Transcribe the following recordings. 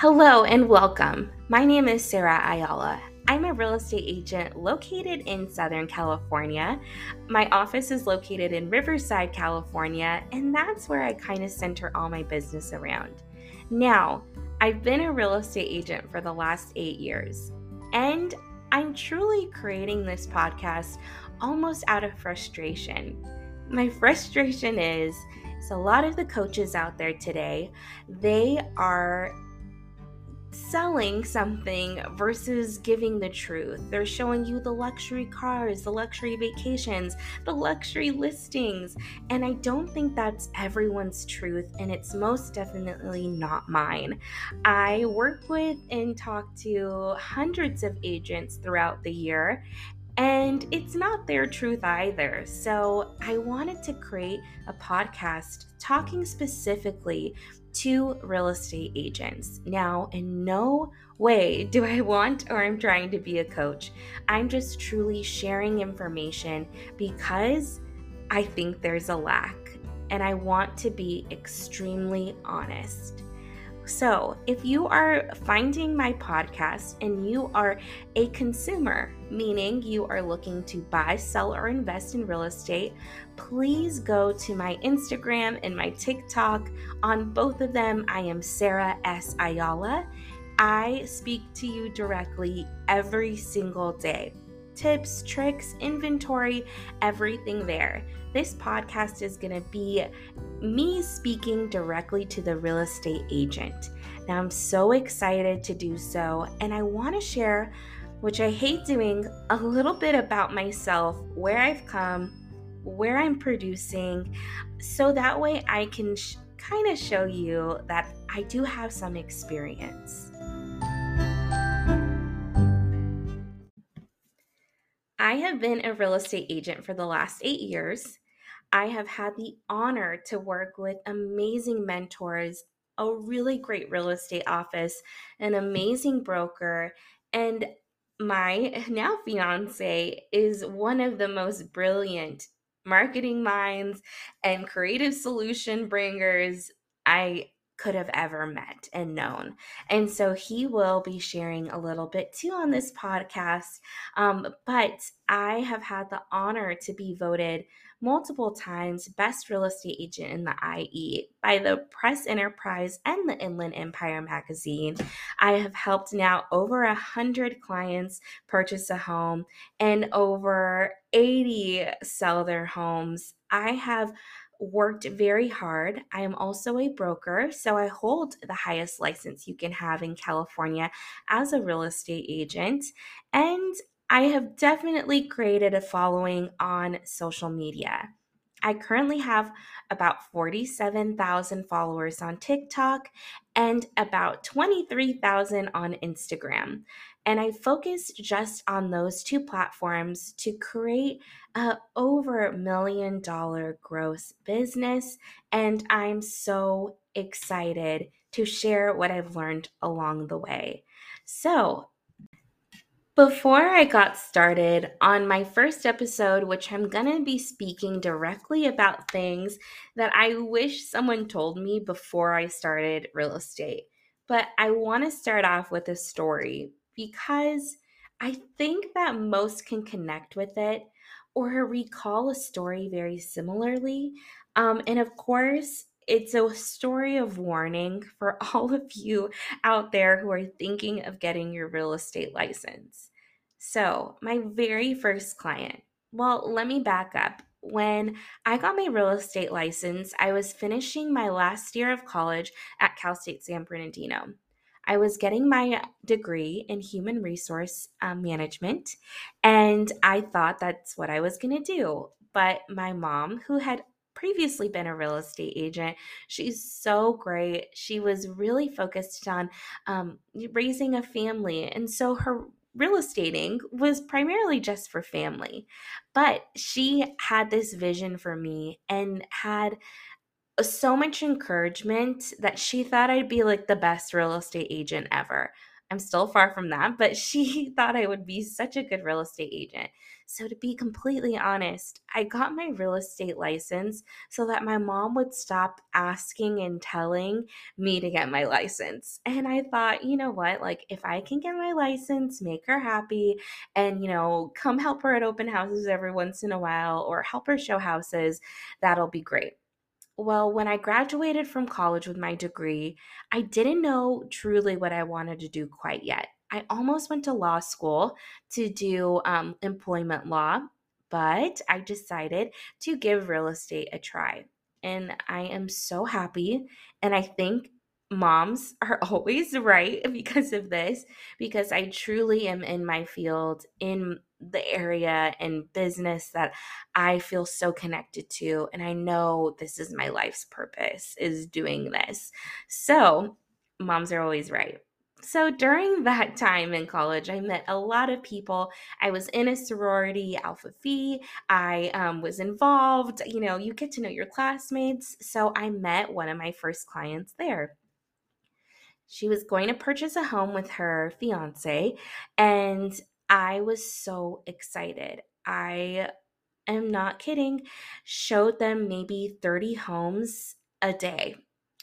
Hello and welcome. My name is Sarah Ayala. I'm a real estate agent located in Southern California. My office is located in Riverside, California, and that's where I kind of center all my business around. Now, I've been a real estate agent for the last eight years, and I'm truly creating this podcast almost out of frustration. My frustration is, is a lot of the coaches out there today, they are selling something versus giving the truth. They're showing you the luxury cars, the luxury vacations, the luxury listings. And I don't think that's everyone's truth, and it's most definitely not mine. I work with and talk to hundreds of agents throughout the year, and it's not their truth either. So I wanted to create a podcast talking specifically to real estate agents. Now, in no way do I want or I'm trying to be a coach. I'm just truly sharing information because I think there's a lack and I want to be extremely honest. So, if you are finding my podcast and you are a consumer, meaning you are looking to buy, sell, or invest in real estate, please go to my Instagram and my TikTok. On both of them, I am Sarah S. Ayala. I speak to you directly every single day tips, tricks, inventory, everything there. This podcast is going to be me speaking directly to the real estate agent. Now, I'm so excited to do so, and I want to share, which I hate doing, a little bit about myself, where I've come, where I'm producing, so that way I can sh- kind of show you that I do have some experience. I have been a real estate agent for the last eight years. I have had the honor to work with amazing mentors, a really great real estate office, an amazing broker, and my now fiance is one of the most brilliant marketing minds and creative solution bringers I could have ever met and known. And so he will be sharing a little bit too on this podcast. Um, but I have had the honor to be voted multiple times best real estate agent in the IE by the Press Enterprise and the Inland Empire magazine. I have helped now over a hundred clients purchase a home and over 80 sell their homes. I have worked very hard. I am also a broker, so I hold the highest license you can have in California as a real estate agent. And I have definitely created a following on social media. I currently have about 47,000 followers on TikTok and about 23,000 on Instagram. And I focused just on those two platforms to create a over million dollar gross business. And I'm so excited to share what I've learned along the way. So, before I got started on my first episode, which I'm going to be speaking directly about things that I wish someone told me before I started real estate. But I want to start off with a story because I think that most can connect with it or recall a story very similarly. Um, and of course, it's a story of warning for all of you out there who are thinking of getting your real estate license. So, my very first client, well, let me back up. When I got my real estate license, I was finishing my last year of college at Cal State San Bernardino. I was getting my degree in human resource um, management, and I thought that's what I was going to do. But my mom, who had previously been a real estate agent. She's so great. She was really focused on um, raising a family. And so her real estating was primarily just for family. But she had this vision for me and had so much encouragement that she thought I'd be like the best real estate agent ever. I'm still far from that, but she thought I would be such a good real estate agent. So, to be completely honest, I got my real estate license so that my mom would stop asking and telling me to get my license. And I thought, you know what? Like, if I can get my license, make her happy, and, you know, come help her at open houses every once in a while or help her show houses, that'll be great. Well, when I graduated from college with my degree, I didn't know truly what I wanted to do quite yet. I almost went to law school to do um, employment law, but I decided to give real estate a try. And I am so happy. And I think moms are always right because of this, because I truly am in my field, in the area and business that I feel so connected to. And I know this is my life's purpose, is doing this. So, moms are always right. So during that time in college, I met a lot of people. I was in a sorority, Alpha Phi. I um, was involved. You know, you get to know your classmates. So I met one of my first clients there. She was going to purchase a home with her fiance, and I was so excited. I am not kidding. Showed them maybe 30 homes a day.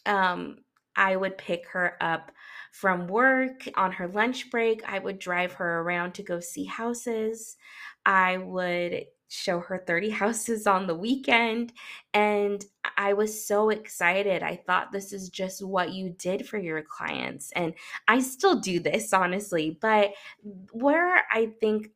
Um, I would pick her up from work on her lunch break. I would drive her around to go see houses. I would show her 30 houses on the weekend. And I was so excited. I thought this is just what you did for your clients. And I still do this, honestly. But where I think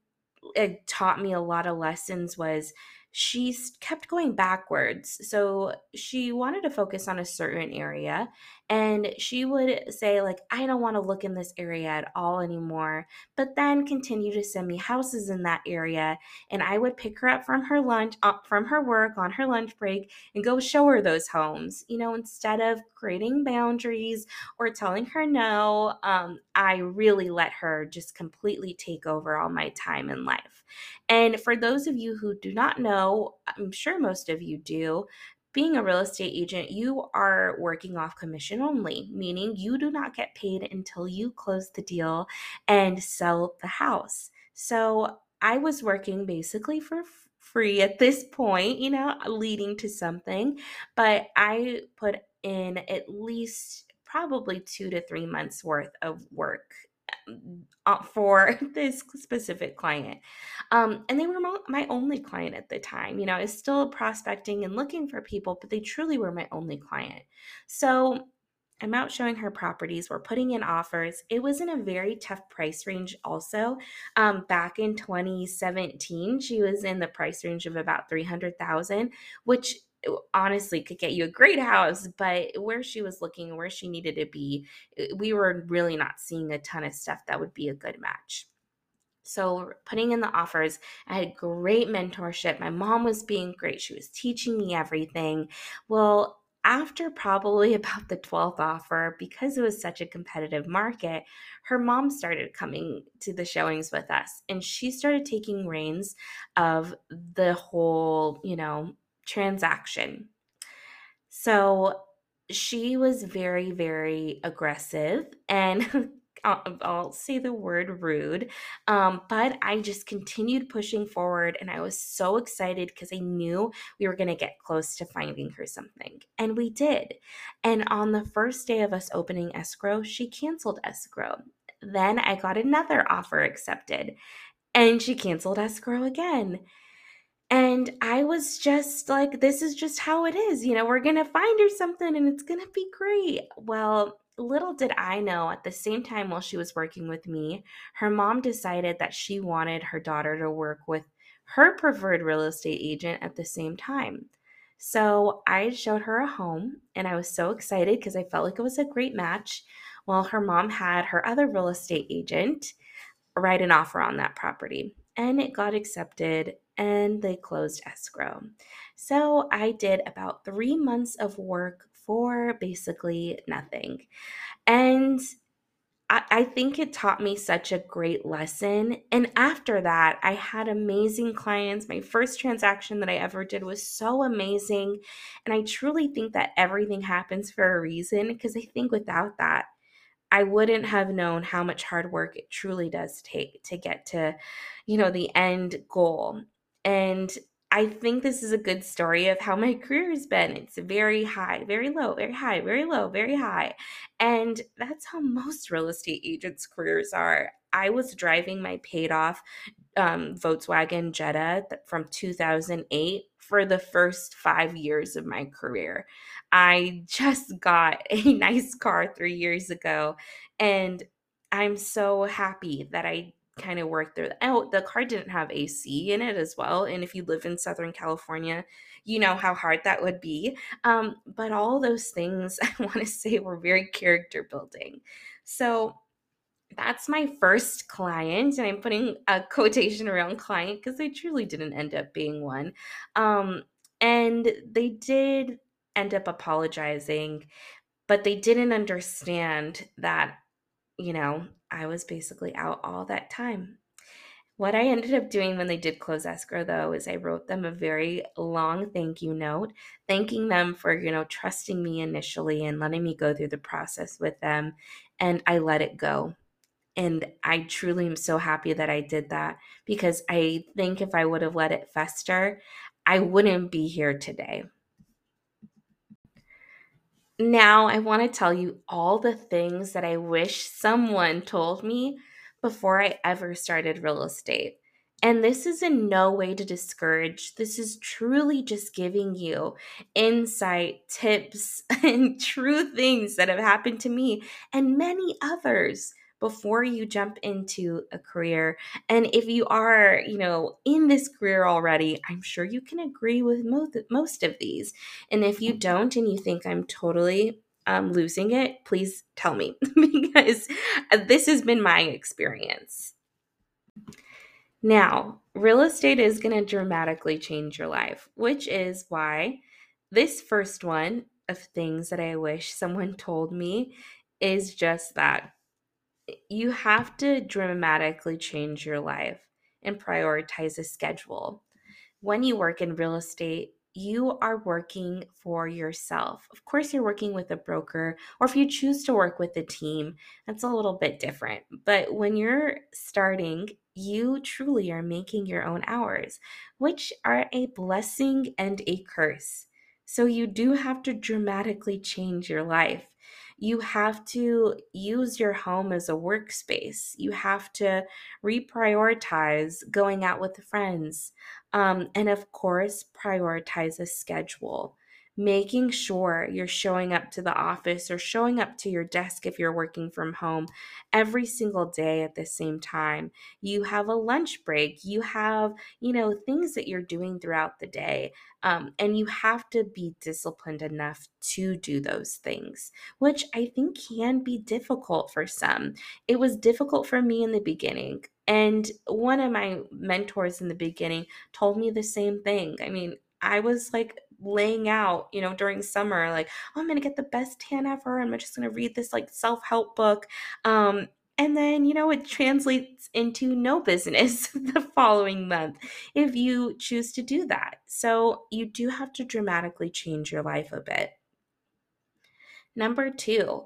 it taught me a lot of lessons was she kept going backwards. So she wanted to focus on a certain area and she would say like I don't want to look in this area at all anymore, but then continue to send me houses in that area and I would pick her up from her lunch uh, from her work on her lunch break and go show her those homes. You know, instead of creating boundaries or telling her no, um, I really let her just completely take over all my time in life. And for those of you who do not know, I'm sure most of you do, being a real estate agent, you are working off commission only, meaning you do not get paid until you close the deal and sell the house. So I was working basically for free at this point, you know, leading to something, but I put in at least probably two to three months worth of work for this specific client. Um, and they were my only client at the time. You know, I was still prospecting and looking for people, but they truly were my only client. So I'm out showing her properties. We're putting in offers. It was in a very tough price range, also. Um, back in 2017, she was in the price range of about 300,000, which Uh, honestly could get you a great house, but where she was looking, where she needed to be, uh, we were really not seeing a ton of stuff that would be a good match. So, putting in the offers, I had great mentorship. My mom was being great. She was teaching me everything. Well, after probably about the 12th offer, because it was such a competitive market, her mom started coming to the showings with us and she started taking reins of the whole, you know, transaction. So she was very, very aggressive and I'll, I'll, say the word rude, um, but I just continued pushing forward and I was so excited because I knew we were going to get close to finding her something. And we did. And on the first day of us opening escrow, she canceled escrow. Then I got another offer accepted and she canceled escrow again. And I was just like, this is just how it is. You know, we're going to find her something and it's going to be great. Well, little did I know at the same time while she was working with me, her mom decided that she wanted her daughter to work with her preferred real estate agent at the same time. So I showed her a home and I was so excited because I felt like it was a great match. Well, her mom had her other real estate agent write an offer on that property and it got accepted and they closed escrow. So I did about three months of work for basically nothing. And I, think it taught me such a great lesson. And after that, I had amazing clients. My first transaction that I ever did was so amazing. And I truly think that everything happens for a reason because I think without that, I wouldn't have known how much hard work it truly does take to get to, you know, the end goal. And I think this is a good story of how my career has been. It's very high, very low, very high, very low, very high. And that's how most real estate agents' careers are. I was driving my paid off um, Volkswagen Jetta from 2008 for the first five years of my career. I just got a nice car three years ago, and I'm so happy that I kind of worked through. Oh, the car didn't have AC in it as well. And if you live in Southern California, you know how hard that would be. Um, but all those things I want to say were very character building. So that's my first client. And I'm putting a quotation around client because they truly didn't end up being one. Um, and they did end up apologizing, but they didn't understand that, you know, I was basically out all that time. What I ended up doing when they did close escrow though is I wrote them a very long thank you note, thanking them for, you know, trusting me initially and letting me go through the process with them. And I let it go. And I truly am so happy that I did that because I think if I would have let it fester, I wouldn't be here today. Now, I want to tell you all the things that I wish someone told me before I ever started real estate. And this is in no way to discourage. This is truly just giving you insight, tips, and true things that have happened to me and many others before you jump into a career. And if you are, you know, in this career already, I'm sure you can agree with most, most of these. And if you don't and you think I'm totally um, losing it, please tell me because this has been my experience. Now, real estate is going to dramatically change your life, which is why this first one of things that I wish someone told me is just that you have to dramatically change your life and prioritize a schedule. When you work in real estate, you are working for yourself. Of course, you're working with a broker, or if you choose to work with a team, that's a little bit different. But when you're starting, you truly are making your own hours, which are a blessing and a curse. So you do have to dramatically change your life you have to use your home as a workspace. You have to reprioritize going out with friends. Um, and of course, prioritize a schedule making sure you're showing up to the office or showing up to your desk if you're working from home every single day at the same time. You have a lunch break, you have, you know, things that you're doing throughout the day. Um, and you have to be disciplined enough to do those things, which I think can be difficult for some. It was difficult for me in the beginning. And one of my mentors in the beginning told me the same thing. I mean, I was like laying out, you know, during summer, like, oh, I'm gonna get the best tan ever. I'm just gonna read this like self help book. Um, and then, you know, it translates into no business the following month if you choose to do that. So you do have to dramatically change your life a bit. Number two,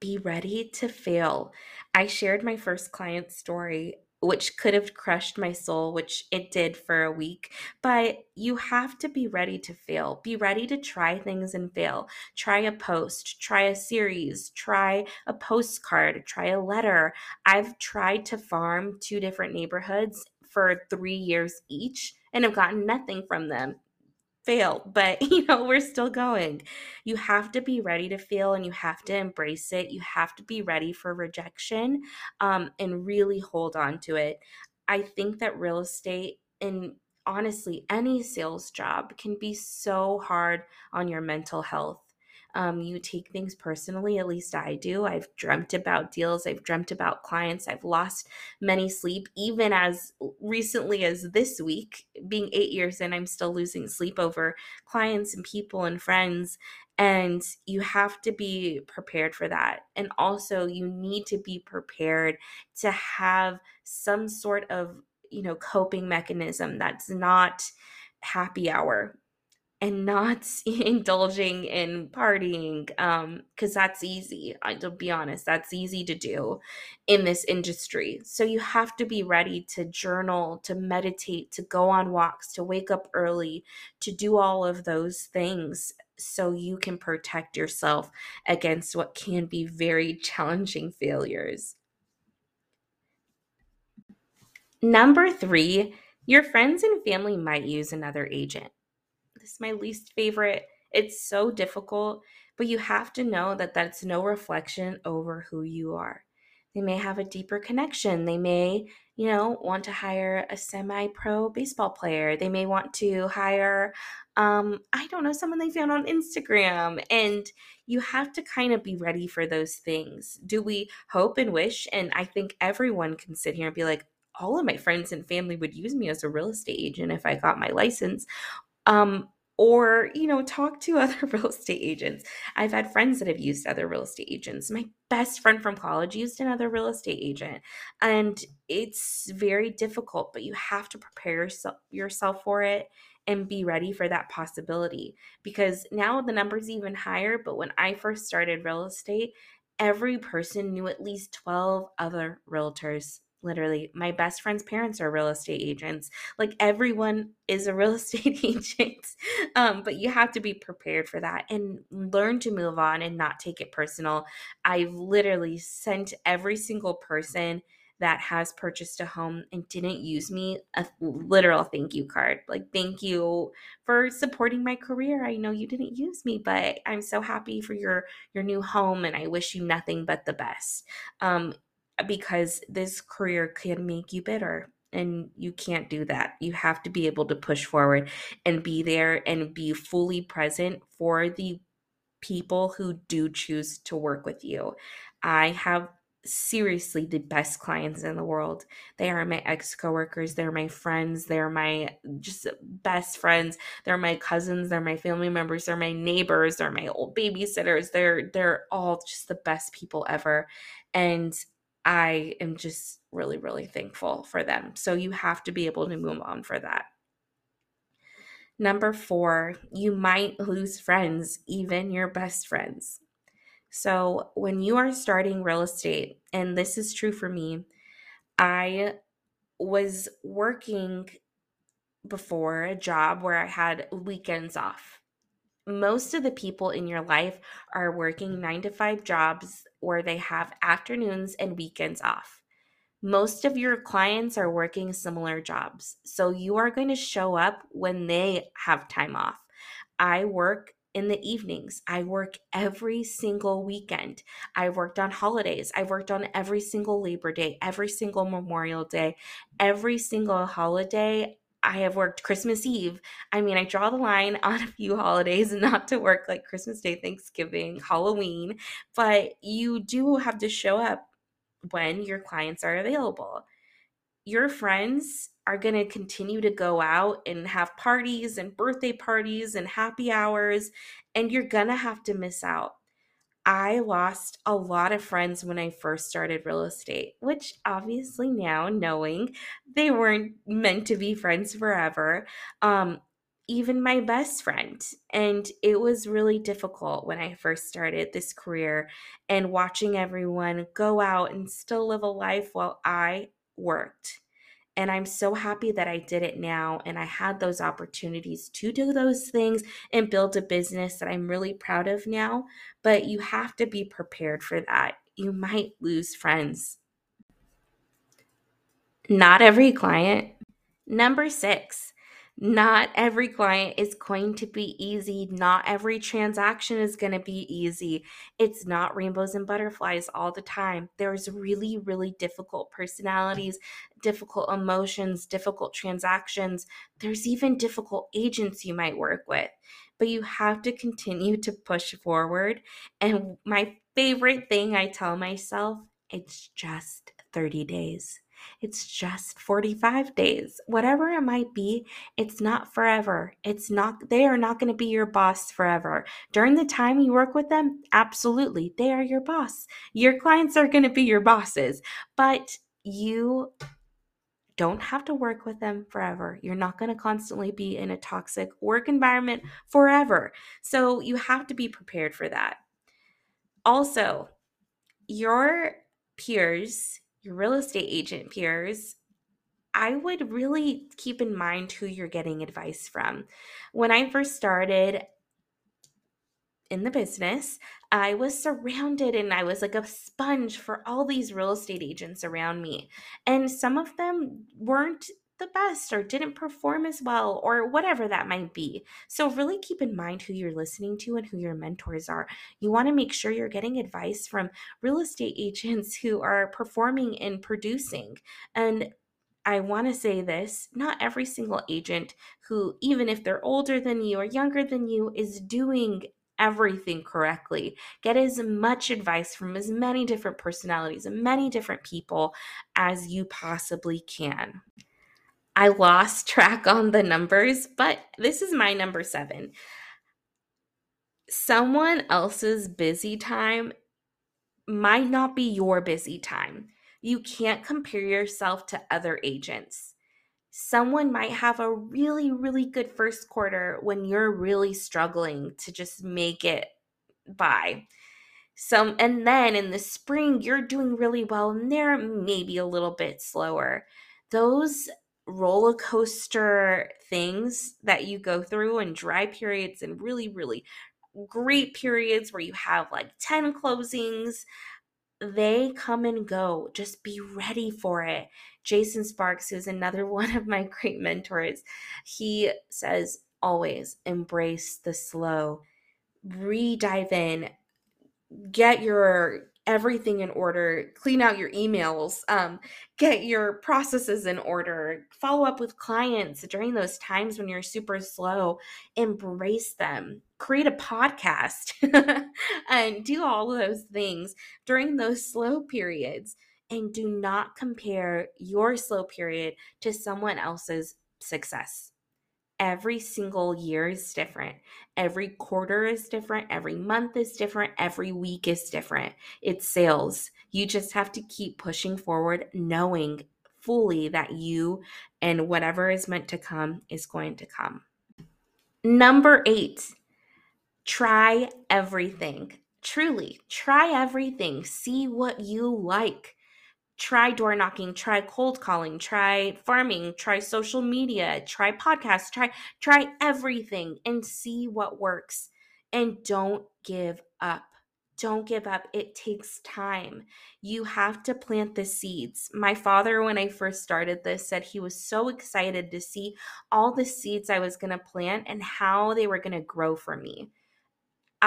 be ready to fail. I shared my first client story which could have crushed my soul, which it did for a week. But you have to be ready to fail. Be ready to try things and fail. Try a post, try a series, try a postcard, try a letter. I've tried to farm two different neighborhoods for three years each and have gotten nothing from them fail, but you know, we're still going. You have to be ready to fail and you have to embrace it. You have to be ready for rejection um, and really hold on to it. I think that real estate and honestly, any sales job can be so hard on your mental health um, you take things personally. At least I do. I've dreamt about deals. I've dreamt about clients. I've lost many sleep, even as recently as this week. Being eight years in, I'm still losing sleep over clients and people and friends. And you have to be prepared for that. And also, you need to be prepared to have some sort of, you know, coping mechanism that's not happy hour and not indulging in partying um because that's easy I, to be honest that's easy to do in this industry. So you have to be ready to journal to meditate to go on walks to wake up early to do all of those things so you can protect yourself against what can be very challenging failures. Number 3 your friends and family might use another agent is my least favorite. It's so difficult, but you have to know that that's no reflection over who you are. They may have a deeper connection. They may, you know, want to hire a semi pro baseball player. They may want to hire, um, I don't know, someone they found on Instagram. And you have to kind of be ready for those things. Do we hope and wish? And I think everyone can sit here and be like, all of my friends and family would use me as a real estate agent if I got my license. Um, or you know talk to other real estate agents. I've had friends that have used other real estate agents. My best friend from college used another real estate agent and it's very difficult but you have to prepare yourself, for it and be ready for that possibility because now the numbers even higher but when i first started real estate every person knew at least 12 other realtors literally my best friend's parents are real estate agents like everyone is a real estate agent um, but you have to be prepared for that and learn to move on and not take it personal. I've literally sent every single person that has purchased a home and didn't use me a literal thank you card like thank you for supporting my career i know you didn't use me but i'm so happy for your your new home and i wish you nothing but the best. Um, because this career can make you bitter and you can't do that. You have to be able to push forward and be there and be fully present for the people who do choose to work with you. I have seriously the best clients in the world. They are my ex coworkers, they're my friends, they're my just best friends, they're my cousins, they're my family members, they're my neighbors, they're my old babysitters. They're they're all just the best people ever. And I am just really, really thankful for them. So you have to be able to move on for that. Number four, you might lose friends, even your best friends. So when you are starting real estate, and this is true for me, I was working before a job where I had weekends off most of the people in your life are working nine to five jobs where they have afternoons and weekends off. Most of your clients are working similar jobs. So you are going to show up when they have time off. I work in the evenings. I work every single weekend. I worked on holidays. I worked on every single Labor Day, every single Memorial Day, every single holiday. I have worked Christmas Eve. I mean, I draw the line on a few holidays not to work like Christmas Day, Thanksgiving, Halloween, but you do have to show up when your clients are available. Your friends are going to continue to go out and have parties and birthday parties and happy hours, and you're going to have to miss out. I lost a lot of friends when I first started real estate, which obviously now knowing they weren't meant to be friends forever, um, even my best friend. And it was really difficult when I first started this career and watching everyone go out and still live a life while I worked. And I'm so happy that I did it now and I had those opportunities to do those things and build a business that I'm really proud of now. But you have to be prepared for that. You might lose friends. Not every client. Number six, not every client is going to be easy. Not every transaction is going to be easy. It's not rainbows and butterflies all the time. There's really, really difficult personalities, difficult emotions, difficult transactions. There's even difficult agents you might work with. But you have to continue to push forward. And my favorite thing I tell myself it's just 30 days. It's just 45 days. Whatever it might be, it's not forever. It's not, they are not going to be your boss forever. During the time you work with them, absolutely, they are your boss. Your clients are going to be your bosses, but you don't have to work with them forever. You're not going to constantly be in a toxic work environment forever. So you have to be prepared for that. Also, your peers, your real estate agent peers, I would really keep in mind who you're getting advice from. When I first started, in the business, I was surrounded and I was like a sponge for all these real estate agents around me. And some of them weren't the best or didn't perform as well or whatever that might be. So, really keep in mind who you're listening to and who your mentors are. You want to make sure you're getting advice from real estate agents who are performing and producing. And I want to say this not every single agent who, even if they're older than you or younger than you, is doing everything correctly. Get as much advice from as many different personalities and many different people as you possibly can. I lost track on the numbers, but this is my number seven. Someone else's busy time might not be your busy time. You can't compare yourself to other agents. Someone might have a really, really good first quarter when you're really struggling to just make it by. Some and then in the spring you're doing really well and they're maybe a little bit slower. Those roller coaster things that you go through and dry periods and really, really great periods where you have like 10 closings they come and go. Just be ready for it. Jason Sparks, who's another one of my great mentors, he says always embrace the slow, re dive in, get your everything in order, clean out your emails, um, get your processes in order, follow up with clients during those times when you're super slow, embrace them, create a podcast, and do all those things during those slow periods. And do not compare your slow period to someone else's success every single year is different. Every quarter is different. Every month is different. Every week is different. It's sales. You just have to keep pushing forward, knowing fully that you and whatever is meant to come is going to come. Number eight, try everything. Truly, try everything. See what you like try door knocking try cold calling try farming try social media try podcasts try try everything and see what works. And don't give up. Don't give up. It takes time. You have to plant the seeds. My father when i first started this said he was so excited to see all the seeds i was going to plant and how they were going to grow for me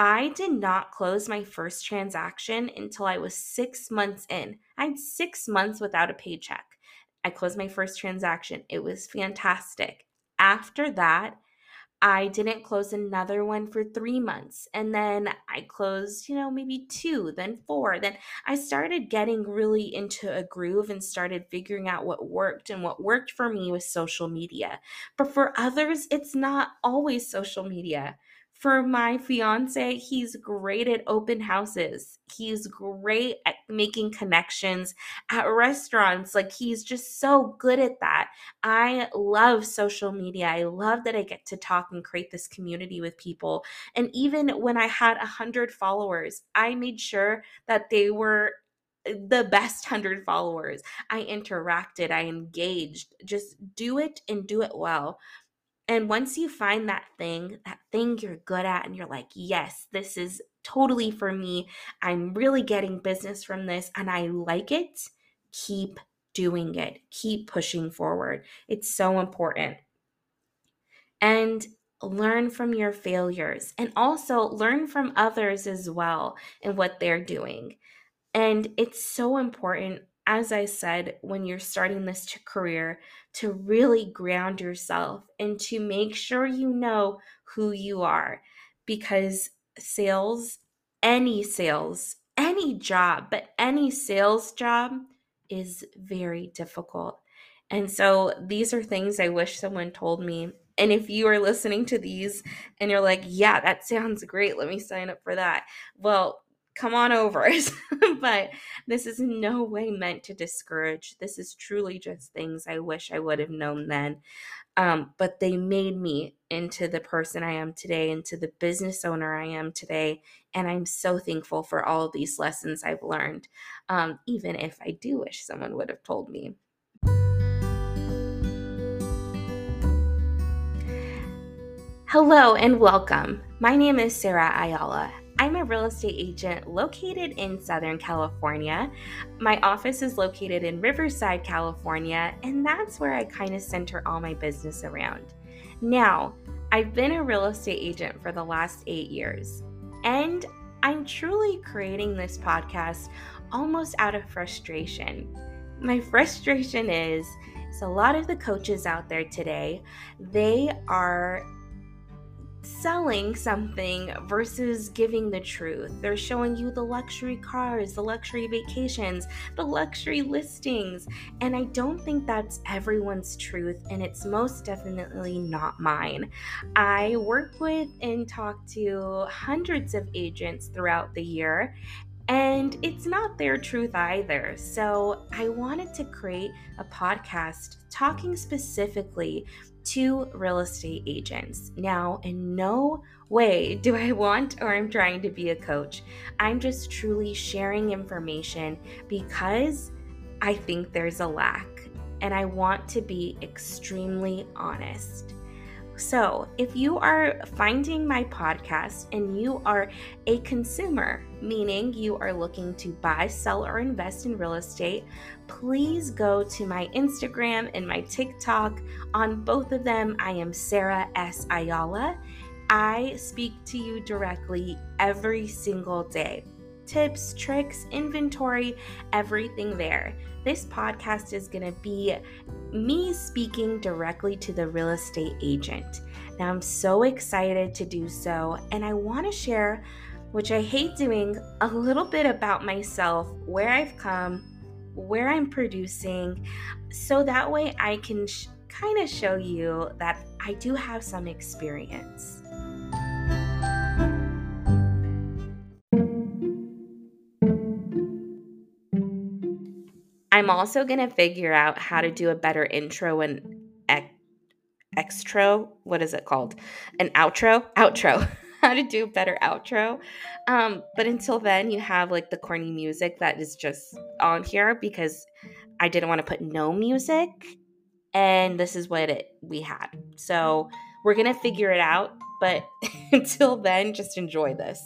I did not close my first transaction until I was six months in. I had six months without a paycheck. I closed my first transaction. It was fantastic. After that, I didn't close another one for three months. And then I closed, you know, maybe two, then four. Then I started getting really into a groove and started figuring out what worked. And what worked for me was social media. But for others, it's not always social media for my fiance, he's great at open houses. He's great at making connections at restaurants. Like he's just so good at that. I love social media. I love that I get to talk and create this community with people. And even when I had a hundred followers, I made sure that they were eh, the best 100 followers. I interacted, I engaged. Just do it and do it well. And once you find that thing, that thing you're good at, and you're like, yes, this is totally for me, I'm really getting business from this and I like it, keep doing it, keep pushing forward. It's so important. And learn from your failures and also learn from others as well and what they're doing. And it's so important as I said, when you're starting this career, to really ground yourself and to make sure you know who you are. Because sales, any sales, any job, but any sales job is very difficult. And so these are things I wish someone told me. And if you are listening to these and you're like, yeah, that sounds great, let me sign up for that. Well, come on over. but this is no way meant to discourage. This is truly just things I wish I would have known then. Um, but they made me into the person I am today, into the business owner I am today. And I'm so thankful for all these lessons I've learned, um, even if I do wish someone would have told me. Hello and welcome. My name is Sarah Ayala. I'm a real estate agent located in Southern California. My office is located in Riverside, California, and that's where I kind of center all my business around. Now, I've been a real estate agent for the last eight years, and I'm truly creating this podcast almost out of frustration. My frustration is, is a lot of the coaches out there today, they are selling something versus giving the truth. They're showing you the luxury cars, the luxury vacations, the luxury listings. And I don't think that's everyone's truth, and it's most definitely not mine. I work with and talk to hundreds of agents throughout the year, and it's not their truth either. So I wanted to create a podcast talking specifically to real estate agents. Now, in no way do I want or I'm trying to be a coach. I'm just truly sharing information because I think there's a lack and I want to be extremely honest. So, if you are finding my podcast and you are a consumer, meaning you are looking to buy, sell, or invest in real estate, please go to my Instagram and my TikTok. On both of them, I am Sarah S. Ayala. I speak to you directly every single day. Tips, tricks, inventory, everything there. This podcast is going to be me speaking directly to the real estate agent. Now, I'm so excited to do so, and I want to share, which I hate doing, a little bit about myself, where I've come, where I'm producing, so that way I can sh- kind of show you that I do have some experience. I'm also going to figure out how to do a better intro and ex- extro. What is it called? An outro? Outro. how to do a better outro. Um, but until then, you have like the corny music that is just on here because I didn't want to put no music. And this is what it we had. So we're gonna figure it out. But until then, just enjoy this.